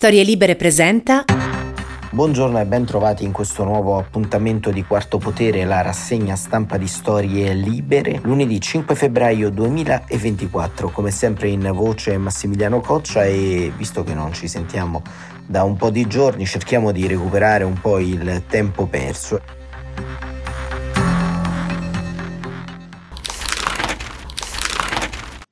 Storie Libere presenta. Buongiorno e ben trovati in questo nuovo appuntamento di Quarto Potere, la rassegna stampa di Storie Libere, lunedì 5 febbraio 2024. Come sempre in voce Massimiliano Coccia e visto che non ci sentiamo da un po' di giorni, cerchiamo di recuperare un po' il tempo perso.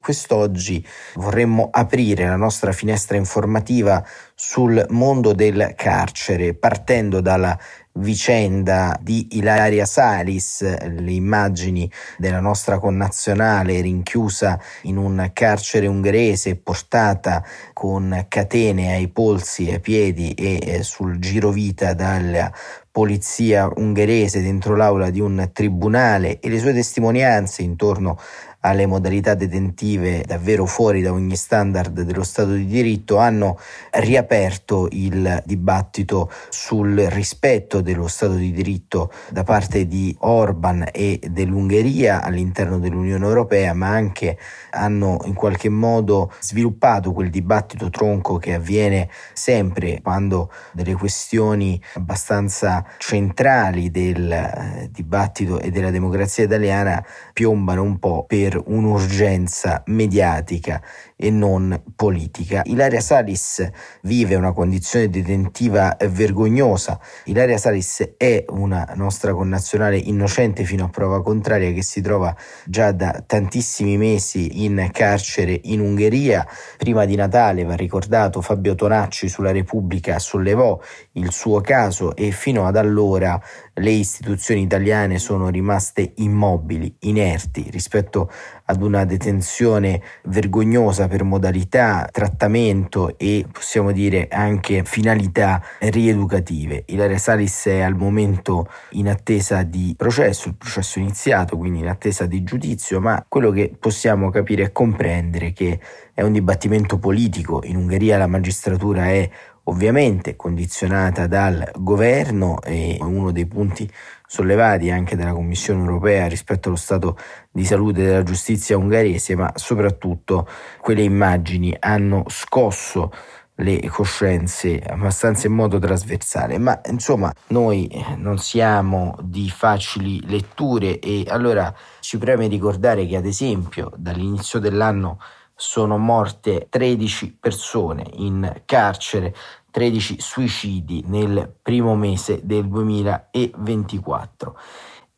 Quest'oggi vorremmo aprire la nostra finestra informativa sul mondo del carcere, partendo dalla vicenda di Ilaria Salis, le immagini della nostra connazionale rinchiusa in un carcere ungherese, portata con catene ai polsi ai piedi e eh, sul girovita dalla polizia ungherese dentro l'aula di un tribunale e le sue testimonianze intorno alle modalità detentive davvero fuori da ogni standard dello Stato di diritto hanno riaperto il dibattito sul rispetto dello Stato di diritto da parte di Orban e dell'Ungheria all'interno dell'Unione Europea, ma anche hanno in qualche modo sviluppato quel dibattito tronco che avviene sempre quando delle questioni abbastanza centrali del eh, dibattito e della democrazia italiana piombano un po' per per un'urgenza mediatica e non politica. Ilaria Salis vive una condizione detentiva vergognosa. Ilaria Salis è una nostra connazionale innocente fino a prova contraria che si trova già da tantissimi mesi in carcere in Ungheria. Prima di Natale, va ricordato, Fabio Tonacci sulla Repubblica sollevò il suo caso e fino ad allora le istituzioni italiane sono rimaste immobili, inerti rispetto ad una detenzione vergognosa per modalità, trattamento e possiamo dire anche finalità rieducative. Ilaria Salis è al momento in attesa di processo, il processo iniziato, quindi in attesa di giudizio, ma quello che possiamo capire e comprendere che è un dibattimento politico. In Ungheria la magistratura è ovviamente condizionata dal governo e uno dei punti sollevati anche dalla Commissione europea rispetto allo stato di salute della giustizia ungherese, ma soprattutto quelle immagini hanno scosso le coscienze abbastanza in modo trasversale, ma insomma noi non siamo di facili letture e allora ci preme ricordare che ad esempio dall'inizio dell'anno sono morte 13 persone in carcere 13 suicidi nel primo mese del 2024.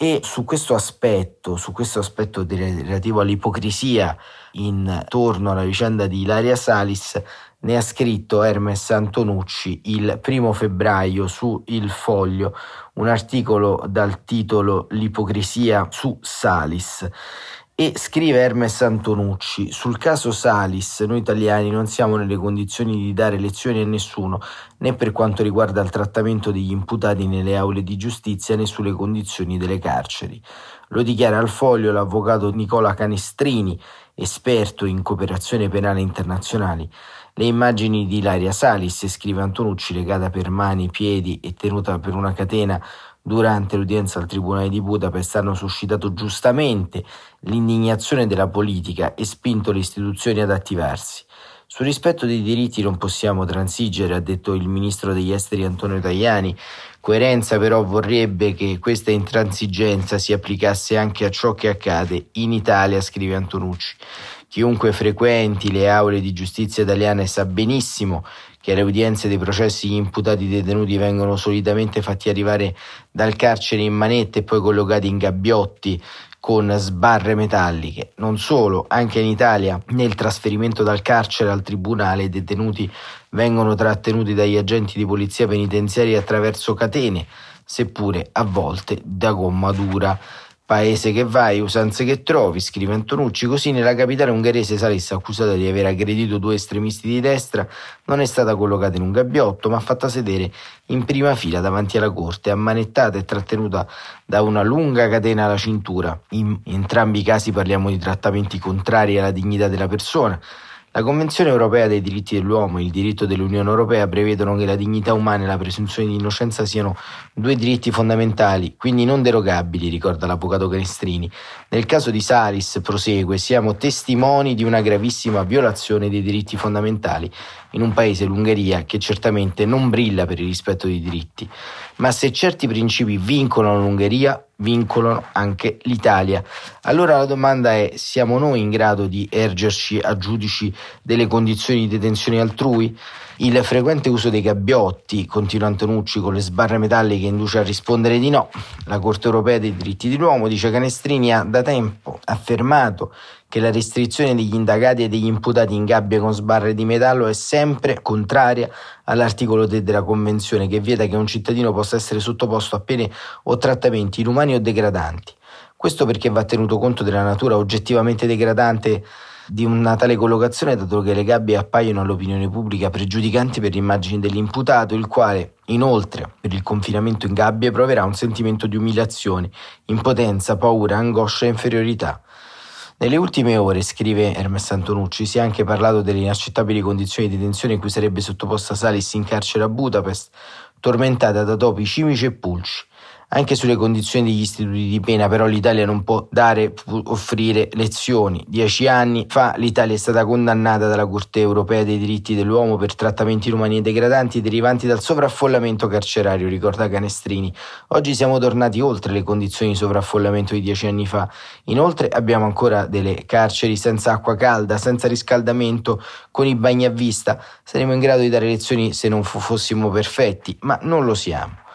E su questo aspetto, su questo aspetto relativo all'ipocrisia intorno alla vicenda di Ilaria Salis, ne ha scritto Hermes Antonucci il primo febbraio su Il Foglio, un articolo dal titolo L'ipocrisia su Salis. E scrive Hermes Antonucci, sul caso Salis noi italiani non siamo nelle condizioni di dare lezioni a nessuno, né per quanto riguarda il trattamento degli imputati nelle aule di giustizia né sulle condizioni delle carceri. Lo dichiara al foglio l'avvocato Nicola Canestrini, esperto in cooperazione penale internazionali. Le immagini di Ilaria Salis, scrive Antonucci, legata per mani, piedi e tenuta per una catena durante l'udienza al Tribunale di Budapest hanno suscitato giustamente l'indignazione della politica e spinto le istituzioni ad attivarsi. Sul rispetto dei diritti non possiamo transigere, ha detto il ministro degli esteri Antonio Tajani. Coerenza però vorrebbe che questa intransigenza si applicasse anche a ciò che accade in Italia, scrive Antonucci. Chiunque frequenti le aule di giustizia italiane sa benissimo che alle udienze dei processi gli imputati detenuti vengono solitamente fatti arrivare dal carcere in manette e poi collocati in gabbiotti con sbarre metalliche. Non solo, anche in Italia nel trasferimento dal carcere al tribunale i detenuti vengono trattenuti dagli agenti di polizia penitenziaria attraverso catene, seppure a volte da gomma dura. Paese che vai, usanze che trovi, scrive Antonucci. Così nella capitale ungherese Salis, accusata di aver aggredito due estremisti di destra, non è stata collocata in un gabbiotto, ma fatta sedere in prima fila davanti alla corte, ammanettata e trattenuta da una lunga catena alla cintura. In entrambi i casi parliamo di trattamenti contrari alla dignità della persona la Convenzione europea dei diritti dell'uomo e il diritto dell'Unione europea prevedono che la dignità umana e la presunzione di innocenza siano due diritti fondamentali, quindi non derogabili, ricorda l'avvocato Canestrini. Nel caso di Salis, prosegue, siamo testimoni di una gravissima violazione dei diritti fondamentali in un paese, l'Ungheria, che certamente non brilla per il rispetto dei diritti. Ma se certi principi vincolano l'Ungheria, vincolano anche l'Italia. Allora la domanda è, siamo noi in grado di ergerci a giudici delle condizioni di detenzione altrui? Il frequente uso dei gabbiotti, continua Antonucci, con le sbarre metalliche induce a rispondere di no. La Corte europea dei diritti dell'uomo dice Canestrini ha da tempo affermato che la restrizione degli indagati e degli imputati in gabbia con sbarre di metallo è sempre contraria all'articolo 3 della Convenzione che vieta che un cittadino possa essere sottoposto a pene o trattamenti inumani o degradanti. Questo perché va tenuto conto della natura oggettivamente degradante di una tale collocazione, dato che le gabbie appaiono all'opinione pubblica pregiudicanti per l'immagine dell'imputato, il quale, inoltre, per il confinamento in gabbia proverà un sentimento di umiliazione, impotenza, paura, angoscia e inferiorità. Nelle ultime ore, scrive Hermes Antonucci, si è anche parlato delle inaccettabili condizioni di detenzione in cui sarebbe sottoposta Salis in carcere a Budapest, tormentata da topi cimici e pulci. Anche sulle condizioni degli istituti di pena però l'Italia non può dare, offrire lezioni. Dieci anni fa l'Italia è stata condannata dalla Corte europea dei diritti dell'uomo per trattamenti inumani e degradanti derivanti dal sovraffollamento carcerario, ricorda Canestrini. Oggi siamo tornati oltre le condizioni di sovraffollamento di dieci anni fa. Inoltre abbiamo ancora delle carceri senza acqua calda, senza riscaldamento, con i bagni a vista. Saremo in grado di dare lezioni se non fossimo perfetti, ma non lo siamo.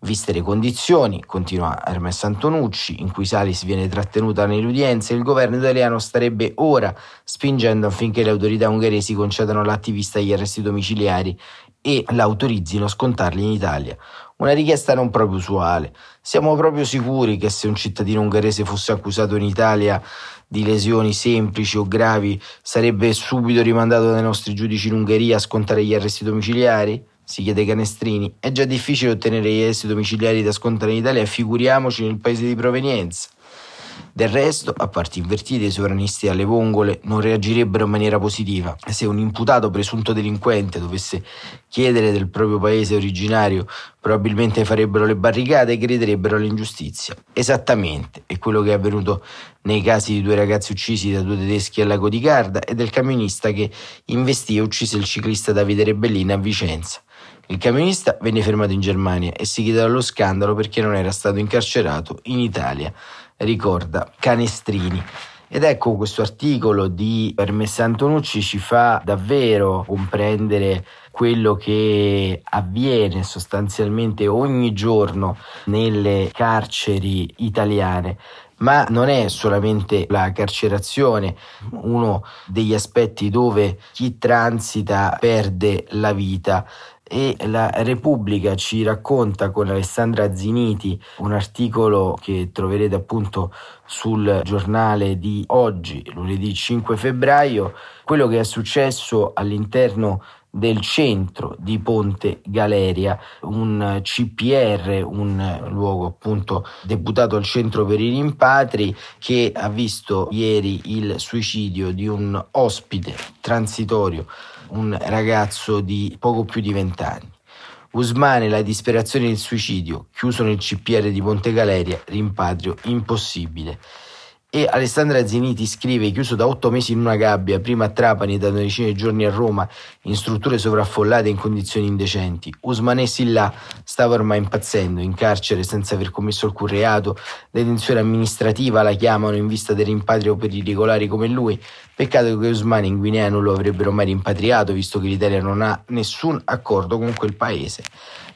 Viste le condizioni, continua Hermes Antonucci, in cui Salis viene trattenuta nelle udienze, il governo italiano starebbe ora spingendo affinché le autorità ungheresi concedano all'attivista gli arresti domiciliari e l'autorizzino a scontarli in Italia. Una richiesta non proprio usuale. Siamo proprio sicuri che se un cittadino ungherese fosse accusato in Italia di lesioni semplici o gravi sarebbe subito rimandato dai nostri giudici in Ungheria a scontare gli arresti domiciliari? Si chiede Canestrini. È già difficile ottenere gli esiti domiciliari da scontare in Italia, figuriamoci nel paese di provenienza. Del resto, a parti invertite, i sovranisti alle vongole non reagirebbero in maniera positiva. Se un imputato presunto delinquente dovesse chiedere del proprio paese originario, probabilmente farebbero le barricate e crederebbero all'ingiustizia. Esattamente, è quello che è avvenuto nei casi di due ragazzi uccisi da due tedeschi al lago di Garda e del camionista che investì e uccise il ciclista Davide Rebellini a Vicenza. Il camionista venne fermato in Germania e si chiedeva allo scandalo perché non era stato incarcerato in Italia, ricorda Canestrini. Ed ecco questo articolo di Hermes Antonucci ci fa davvero comprendere quello che avviene sostanzialmente ogni giorno nelle carceri italiane. Ma non è solamente la carcerazione uno degli aspetti dove chi transita perde la vita, e la Repubblica ci racconta con Alessandra Ziniti un articolo che troverete appunto sul giornale di oggi, lunedì 5 febbraio, quello che è successo all'interno del centro di Ponte Galeria, un CPR, un luogo appunto deputato al centro per i rimpatri che ha visto ieri il suicidio di un ospite transitorio un ragazzo di poco più di vent'anni. Usmane, la disperazione del suicidio, chiuso nel CPR di Ponte Galeria, rimpatrio impossibile. E Alessandra Ziniti scrive, chiuso da otto mesi in una gabbia, prima a Trapani e da una decina di giorni a Roma, in strutture sovraffollate e in condizioni indecenti. Usmane Silla stava ormai impazzendo, in carcere senza aver commesso alcun reato, detenzione amministrativa la chiamano in vista del rimpatrio per i regolari come lui. Peccato che Usmane in Guinea non lo avrebbero mai rimpatriato, visto che l'Italia non ha nessun accordo con quel paese.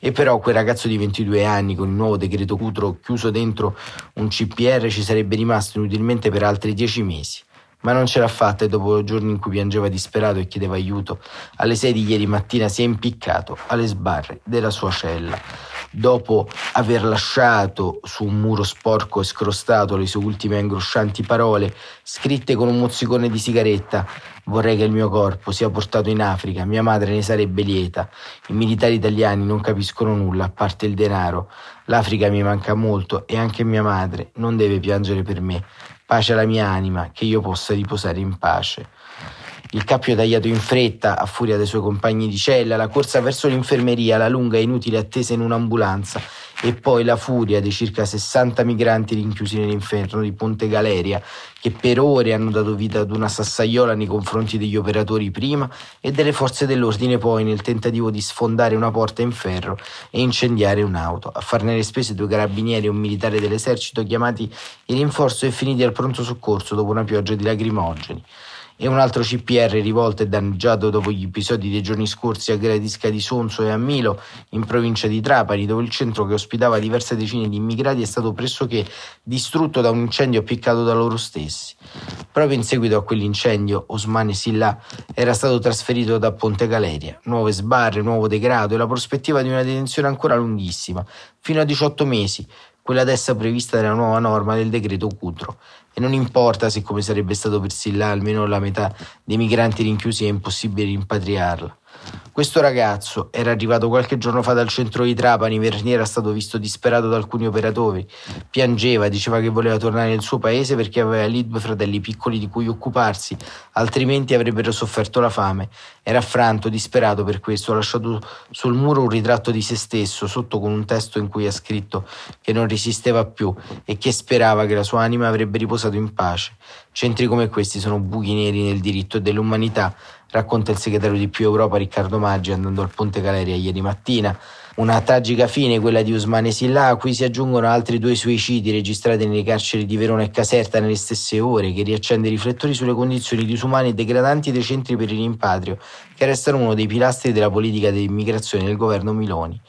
E però quel ragazzo di 22 anni con il nuovo decreto Cutro chiuso dentro un CPR ci sarebbe rimasto inutilmente per altri 10 mesi. Ma non ce l'ha fatta e dopo giorni in cui piangeva disperato e chiedeva aiuto, alle 6 di ieri mattina si è impiccato alle sbarre della sua cella dopo aver lasciato su un muro sporco e scrostato le sue ultime angoscianti parole, scritte con un mozzicone di sigaretta. Vorrei che il mio corpo sia portato in Africa, mia madre ne sarebbe lieta. I militari italiani non capiscono nulla, a parte il denaro. L'Africa mi manca molto e anche mia madre non deve piangere per me. Pace alla mia anima, che io possa riposare in pace. Il cappio tagliato in fretta a furia dei suoi compagni di cella, la corsa verso l'infermeria, la lunga e inutile attesa in un'ambulanza e poi la furia dei circa 60 migranti rinchiusi nell'inferno di Ponte Galeria che per ore hanno dato vita ad una sassaiola nei confronti degli operatori prima e delle forze dell'ordine poi nel tentativo di sfondare una porta in ferro e incendiare un'auto. A farne le spese due carabinieri e un militare dell'esercito chiamati in rinforzo e finiti al pronto soccorso dopo una pioggia di lacrimogeni e un altro CPR rivolto e danneggiato dopo gli episodi dei giorni scorsi a Gradisca di Sonso e a Milo, in provincia di Trapani, dove il centro che ospitava diverse decine di immigrati è stato pressoché distrutto da un incendio appiccato da loro stessi. Proprio in seguito a quell'incendio, Osmane Silla era stato trasferito da Ponte Galeria, nuove sbarre, nuovo degrado e la prospettiva di una detenzione ancora lunghissima, fino a 18 mesi, quella adesso prevista dalla nuova norma del decreto Cutro. E non importa se come sarebbe stato per Silla almeno la metà dei migranti rinchiusi è impossibile rimpatriarla. Questo ragazzo era arrivato qualche giorno fa dal centro di Trapani, Vernier era stato visto disperato da alcuni operatori, piangeva, diceva che voleva tornare nel suo paese perché aveva lì due fratelli piccoli di cui occuparsi, altrimenti avrebbero sofferto la fame. Era affranto, disperato per questo, ha lasciato sul muro un ritratto di se stesso, sotto con un testo in cui ha scritto che non resisteva più e che sperava che la sua anima avrebbe riposato in pace. Centri come questi sono buchi neri nel diritto dell'umanità, racconta il segretario di Più Europa Riccardo Maggi andando al Ponte Galeria ieri mattina. Una tragica fine, quella di Usmane Silla, a cui si aggiungono altri due suicidi registrati nelle carceri di Verona e Caserta nelle stesse ore, che riaccende i riflettori sulle condizioni disumane e degradanti dei centri per il rimpatrio, che restano uno dei pilastri della politica di immigrazione del governo Miloni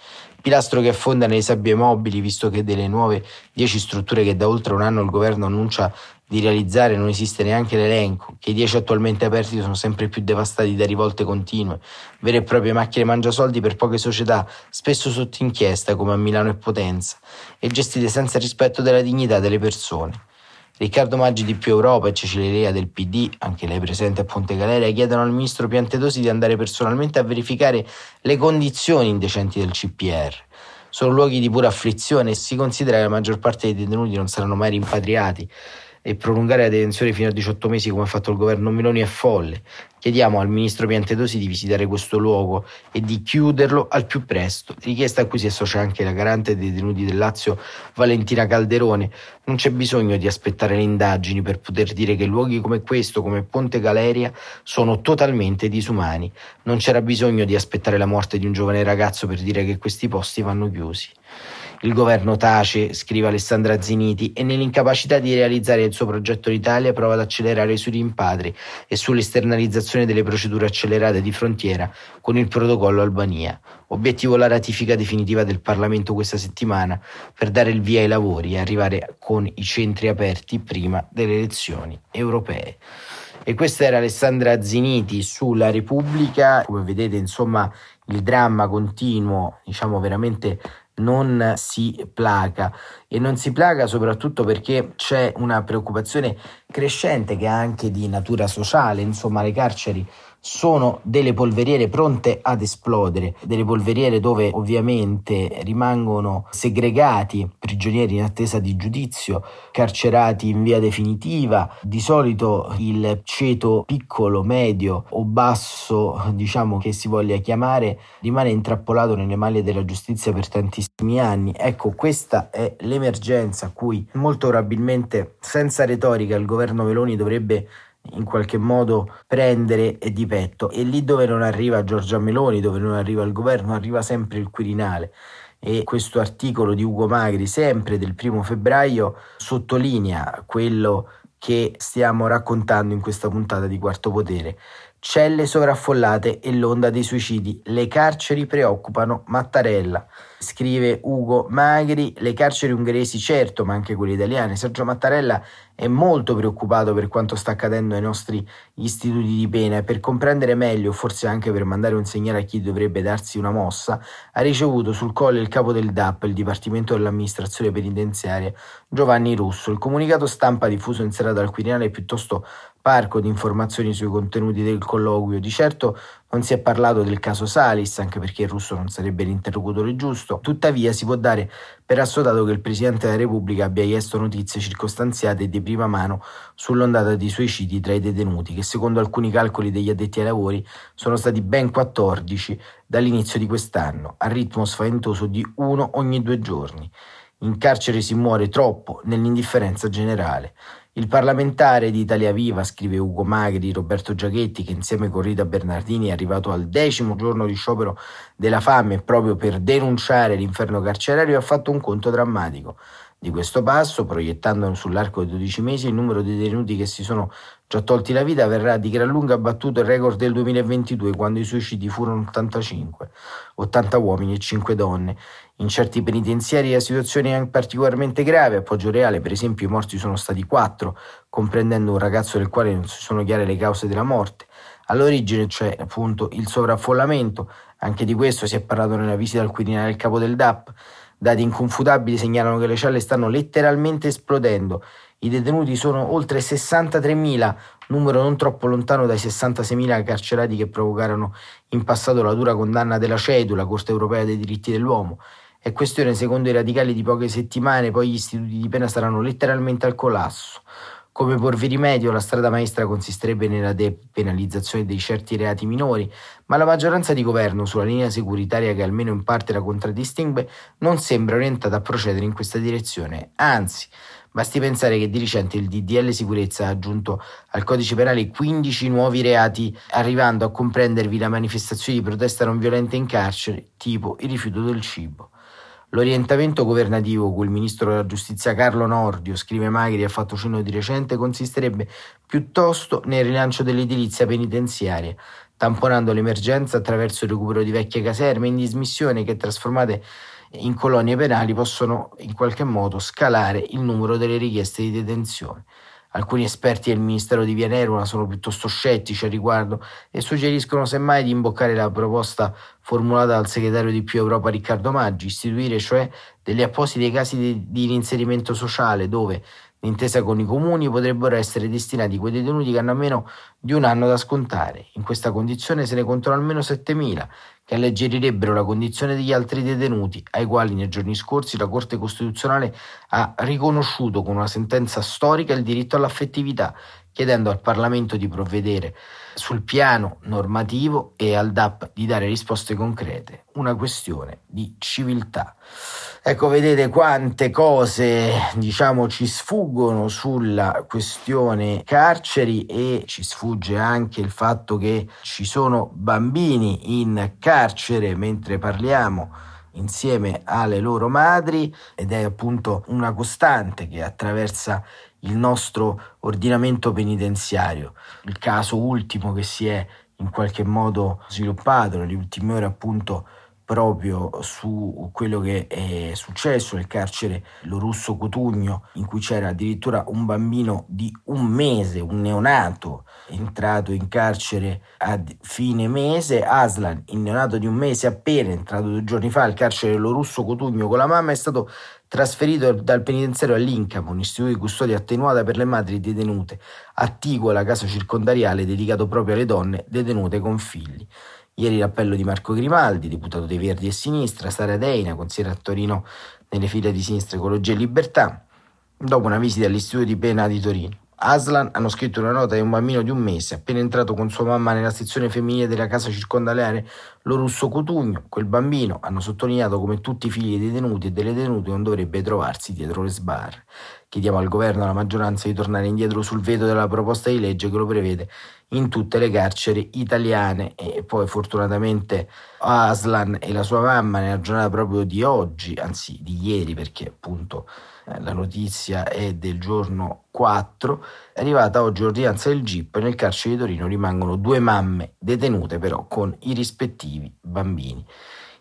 pilastro che affonda nelle sabbie mobili, visto che delle nuove dieci strutture che da oltre un anno il governo annuncia di realizzare non esiste neanche l'elenco, che i dieci attualmente aperti sono sempre più devastati da rivolte continue, vere e proprie macchine mangiasoldi per poche società, spesso sotto inchiesta come a Milano e Potenza, e gestite senza rispetto della dignità delle persone. Riccardo Maggi di Più Europa e Cecilia del PD, anche lei presente a Ponte Galeria, chiedono al ministro Piantedosi di andare personalmente a verificare le condizioni indecenti del CPR. Sono luoghi di pura afflizione e si considera che la maggior parte dei detenuti non saranno mai rimpatriati e prolungare la detenzione fino a 18 mesi come ha fatto il governo Meloni è folle. Chiediamo al ministro Piantedosi di visitare questo luogo e di chiuderlo al più presto, richiesta a cui si associa anche la garante dei detenuti del Lazio Valentina Calderone. Non c'è bisogno di aspettare le indagini per poter dire che luoghi come questo, come Ponte Galeria, sono totalmente disumani. Non c'era bisogno di aspettare la morte di un giovane ragazzo per dire che questi posti vanno chiusi. Il governo tace, scrive Alessandra Ziniti, e nell'incapacità di realizzare il suo progetto d'Italia prova ad accelerare sui rimpatri e sull'esternalizzazione delle procedure accelerate di frontiera con il protocollo Albania. Obiettivo la ratifica definitiva del Parlamento questa settimana per dare il via ai lavori e arrivare con i centri aperti prima delle elezioni europee. E questa era Alessandra Ziniti sulla Repubblica. Come vedete, insomma, il dramma continuo, diciamo veramente non si placa. E non si placa soprattutto perché c'è una preoccupazione crescente che è anche di natura sociale, insomma le carceri sono delle polveriere pronte ad esplodere, delle polveriere dove ovviamente rimangono segregati prigionieri in attesa di giudizio, carcerati in via definitiva, di solito il ceto piccolo, medio o basso, diciamo che si voglia chiamare, rimane intrappolato nelle maglie della giustizia per tantissimi anni. Ecco, questa è l'emergenza a cui molto probabilmente senza retorica il governo Meloni dovrebbe in qualche modo prendere di petto e lì dove non arriva Giorgia Meloni, dove non arriva il governo, arriva sempre il Quirinale e questo articolo di Ugo Magri, sempre del primo febbraio, sottolinea quello che stiamo raccontando in questa puntata di Quarto Potere. Celle sovraffollate e l'onda dei suicidi. Le carceri preoccupano Mattarella. Scrive Ugo Magri, le carceri ungheresi certo, ma anche quelle italiane. Sergio Mattarella è molto preoccupato per quanto sta accadendo ai nostri istituti di pena e per comprendere meglio, forse anche per mandare un segnale a chi dovrebbe darsi una mossa, ha ricevuto sul collo il capo del DAP, il Dipartimento dell'Amministrazione Penitenziaria, Giovanni Russo. Il comunicato stampa diffuso in serata al Quirinale è piuttosto parco di informazioni sui contenuti del colloquio. Di certo Non si è parlato del caso Salis, anche perché il russo non sarebbe l'interlocutore giusto. Tuttavia si può dare per assodato che il Presidente della Repubblica abbia chiesto notizie circostanziate e di prima mano sull'ondata di suicidi tra i detenuti, che secondo alcuni calcoli degli addetti ai lavori sono stati ben 14 dall'inizio di quest'anno, a ritmo spaventoso di uno ogni due giorni. In carcere si muore troppo nell'indifferenza generale. Il parlamentare di Italia Viva, scrive Ugo Magri, Roberto Giachetti, che insieme con Rita Bernardini è arrivato al decimo giorno di sciopero della fame proprio per denunciare l'inferno carcerario, ha fatto un conto drammatico. Di questo passo, proiettando sull'arco di 12 mesi, il numero di detenuti che si sono già tolti la vita verrà di gran lunga battuto il record del 2022, quando i suicidi furono 85, 80 uomini e 5 donne. In certi penitenziari la situazione è particolarmente grave, a Poggio Reale per esempio i morti sono stati quattro, comprendendo un ragazzo del quale non si sono chiare le cause della morte. All'origine c'è appunto il sovraffollamento, anche di questo si è parlato nella visita al Quirinale del capo del DAP. Dati inconfutabili segnalano che le celle stanno letteralmente esplodendo. I detenuti sono oltre 63.000, numero non troppo lontano dai 66.000 carcerati che provocarono in passato la dura condanna della CEDU, la Corte europea dei diritti dell'uomo. È questione, secondo i radicali, di poche settimane, poi gli istituti di pena saranno letteralmente al collasso. Come porvi rimedio, la strada maestra consisterebbe nella depenalizzazione di certi reati minori, ma la maggioranza di governo, sulla linea securitaria che almeno in parte la contraddistingue, non sembra orientata a procedere in questa direzione. Anzi, basti pensare che di recente il DDL Sicurezza ha aggiunto al codice penale 15 nuovi reati, arrivando a comprendervi la manifestazione di protesta non violenta in carcere, tipo il rifiuto del cibo. L'orientamento governativo cui il ministro della giustizia Carlo Nordio, scrive Magri, ha fatto cenno di recente, consisterebbe piuttosto nel rilancio dell'edilizia penitenziaria, tamponando l'emergenza attraverso il recupero di vecchie caserme in dismissione che trasformate in colonie penali possono in qualche modo scalare il numero delle richieste di detenzione. Alcuni esperti del Ministero di Vianerula sono piuttosto scettici al riguardo e suggeriscono semmai di imboccare la proposta formulata dal segretario di Più Europa Riccardo Maggi, istituire cioè degli appositi casi di, di reinserimento sociale dove, d'intesa con i comuni, potrebbero essere destinati quei detenuti che hanno almeno di un anno da scontare. In questa condizione se ne contano almeno 7.000 che alleggerirebbero la condizione degli altri detenuti, ai quali nei giorni scorsi la Corte Costituzionale ha riconosciuto con una sentenza storica il diritto all'affettività, chiedendo al Parlamento di provvedere sul piano normativo e al DAP di dare risposte concrete, una questione di civiltà. Ecco, vedete quante cose, diciamo, ci sfuggono sulla questione carceri e ci sfugge anche il fatto che ci sono bambini in carcere mentre parliamo insieme alle loro madri ed è appunto una costante che attraversa il nostro ordinamento penitenziario. Il caso ultimo che si è in qualche modo sviluppato nelle ultime ore appunto proprio su quello che è successo nel carcere Lorusso Cotugno, in cui c'era addirittura un bambino di un mese, un neonato, entrato in carcere a fine mese. Aslan, il neonato di un mese appena entrato due giorni fa al carcere Lorusso Cotugno con la mamma, è stato trasferito dal penitenziario all'Incamo, un istituto di custodia attenuata per le madri detenute, attiguo alla casa circondariale dedicato proprio alle donne detenute con figli. Ieri l'appello di Marco Grimaldi, deputato dei Verdi e Sinistra, Sara Deina, consigliere a Torino nelle file di Sinistra Ecologia e Libertà, dopo una visita all'Istituto di Pena di Torino. Aslan hanno scritto una nota di un bambino di un mese, appena entrato con sua mamma nella sezione femminile della casa circondariale Lorusso Cotugno. Quel bambino, hanno sottolineato come tutti i figli dei detenuti e delle detenute, non dovrebbe trovarsi dietro le sbarre. Chiediamo al governo e alla maggioranza di tornare indietro sul veto della proposta di legge che lo prevede in tutte le carceri italiane e poi fortunatamente Aslan e la sua mamma nella giornata proprio di oggi, anzi di ieri perché appunto la notizia è del giorno 4, è arrivata oggi l'ordinanza del GIP, nel carcere di Torino rimangono due mamme detenute però con i rispettivi bambini.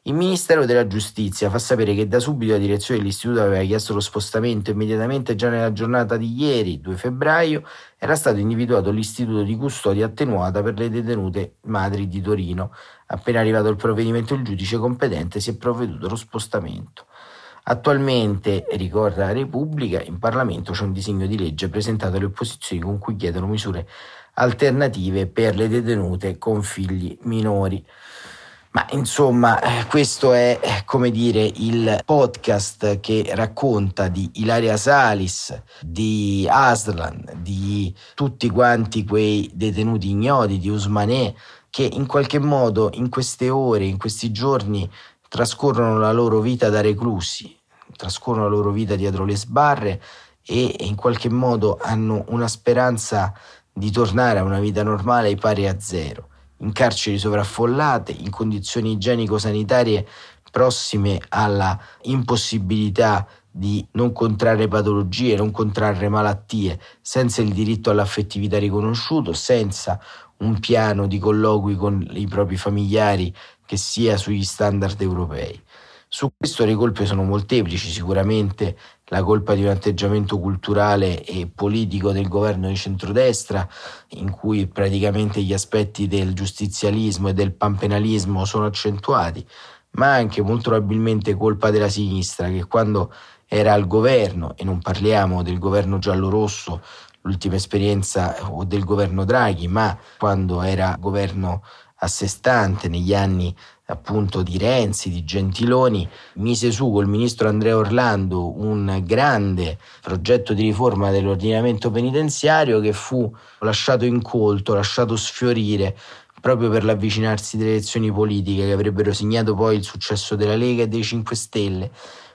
Il Ministero della Giustizia fa sapere che da subito la direzione dell'istituto aveva chiesto lo spostamento immediatamente già nella giornata di ieri, 2 febbraio, era stato individuato l'istituto di custodia attenuata per le detenute madri di Torino. Appena arrivato il provvedimento il giudice competente si è provveduto allo spostamento. Attualmente, ricorda la Repubblica, in Parlamento c'è un disegno di legge presentato alle opposizioni con cui chiedono misure alternative per le detenute con figli minori. Ma insomma, eh, questo è eh, come dire il podcast che racconta di Ilaria Salis, di Aslan, di tutti quanti quei detenuti ignoti, di Usmanè, che in qualche modo in queste ore, in questi giorni trascorrono la loro vita da reclusi, trascorrono la loro vita dietro le sbarre e in qualche modo hanno una speranza di tornare a una vita normale pari a zero. In carceri sovraffollate, in condizioni igienico-sanitarie prossime alla impossibilità di non contrarre patologie, non contrarre malattie, senza il diritto all'affettività riconosciuto, senza un piano di colloqui con i propri familiari che sia sugli standard europei. Su questo le colpe sono molteplici, sicuramente la colpa di un atteggiamento culturale e politico del governo di centrodestra, in cui praticamente gli aspetti del giustizialismo e del panpenalismo sono accentuati, ma anche molto probabilmente colpa della sinistra che quando era al governo, e non parliamo del governo giallo-rosso, l'ultima esperienza o del governo Draghi, ma quando era governo a sé stante negli anni appunto di Renzi, di Gentiloni, mise su col ministro Andrea Orlando un grande progetto di riforma dell'ordinamento penitenziario che fu lasciato incolto, lasciato sfiorire proprio per l'avvicinarsi delle elezioni politiche che avrebbero segnato poi il successo della Lega e dei 5 Stelle,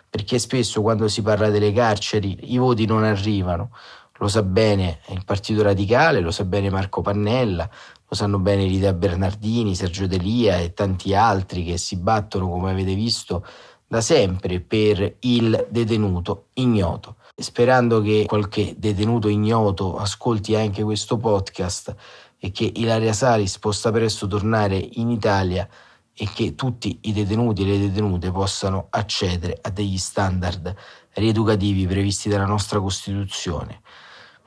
perché spesso quando si parla delle carceri i voti non arrivano. Lo sa bene il Partito Radicale, lo sa bene Marco Pannella, lo sanno bene Rita Bernardini, Sergio Delia e tanti altri che si battono, come avete visto, da sempre per il detenuto ignoto. Sperando che qualche detenuto ignoto ascolti anche questo podcast e che Ilaria Salis possa presto tornare in Italia e che tutti i detenuti e le detenute possano accedere a degli standard rieducativi previsti dalla nostra Costituzione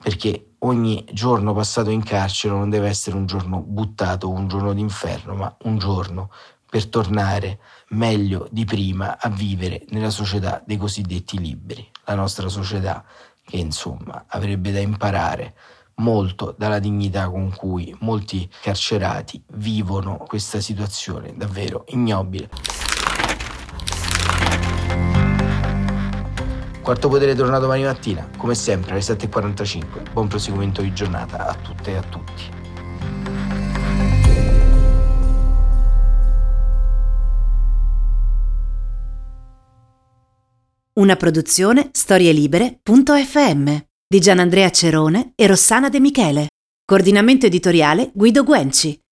perché ogni giorno passato in carcere non deve essere un giorno buttato, un giorno d'inferno, ma un giorno per tornare meglio di prima a vivere nella società dei cosiddetti liberi, la nostra società che insomma avrebbe da imparare molto dalla dignità con cui molti carcerati vivono questa situazione davvero ignobile. Quarto potere torna domani mattina, come sempre alle 7.45. Buon proseguimento di giornata a tutte e a tutti. Una produzione storielibere.fm di Gianandrea Cerone e Rossana De Michele. Coordinamento editoriale Guido Guenci.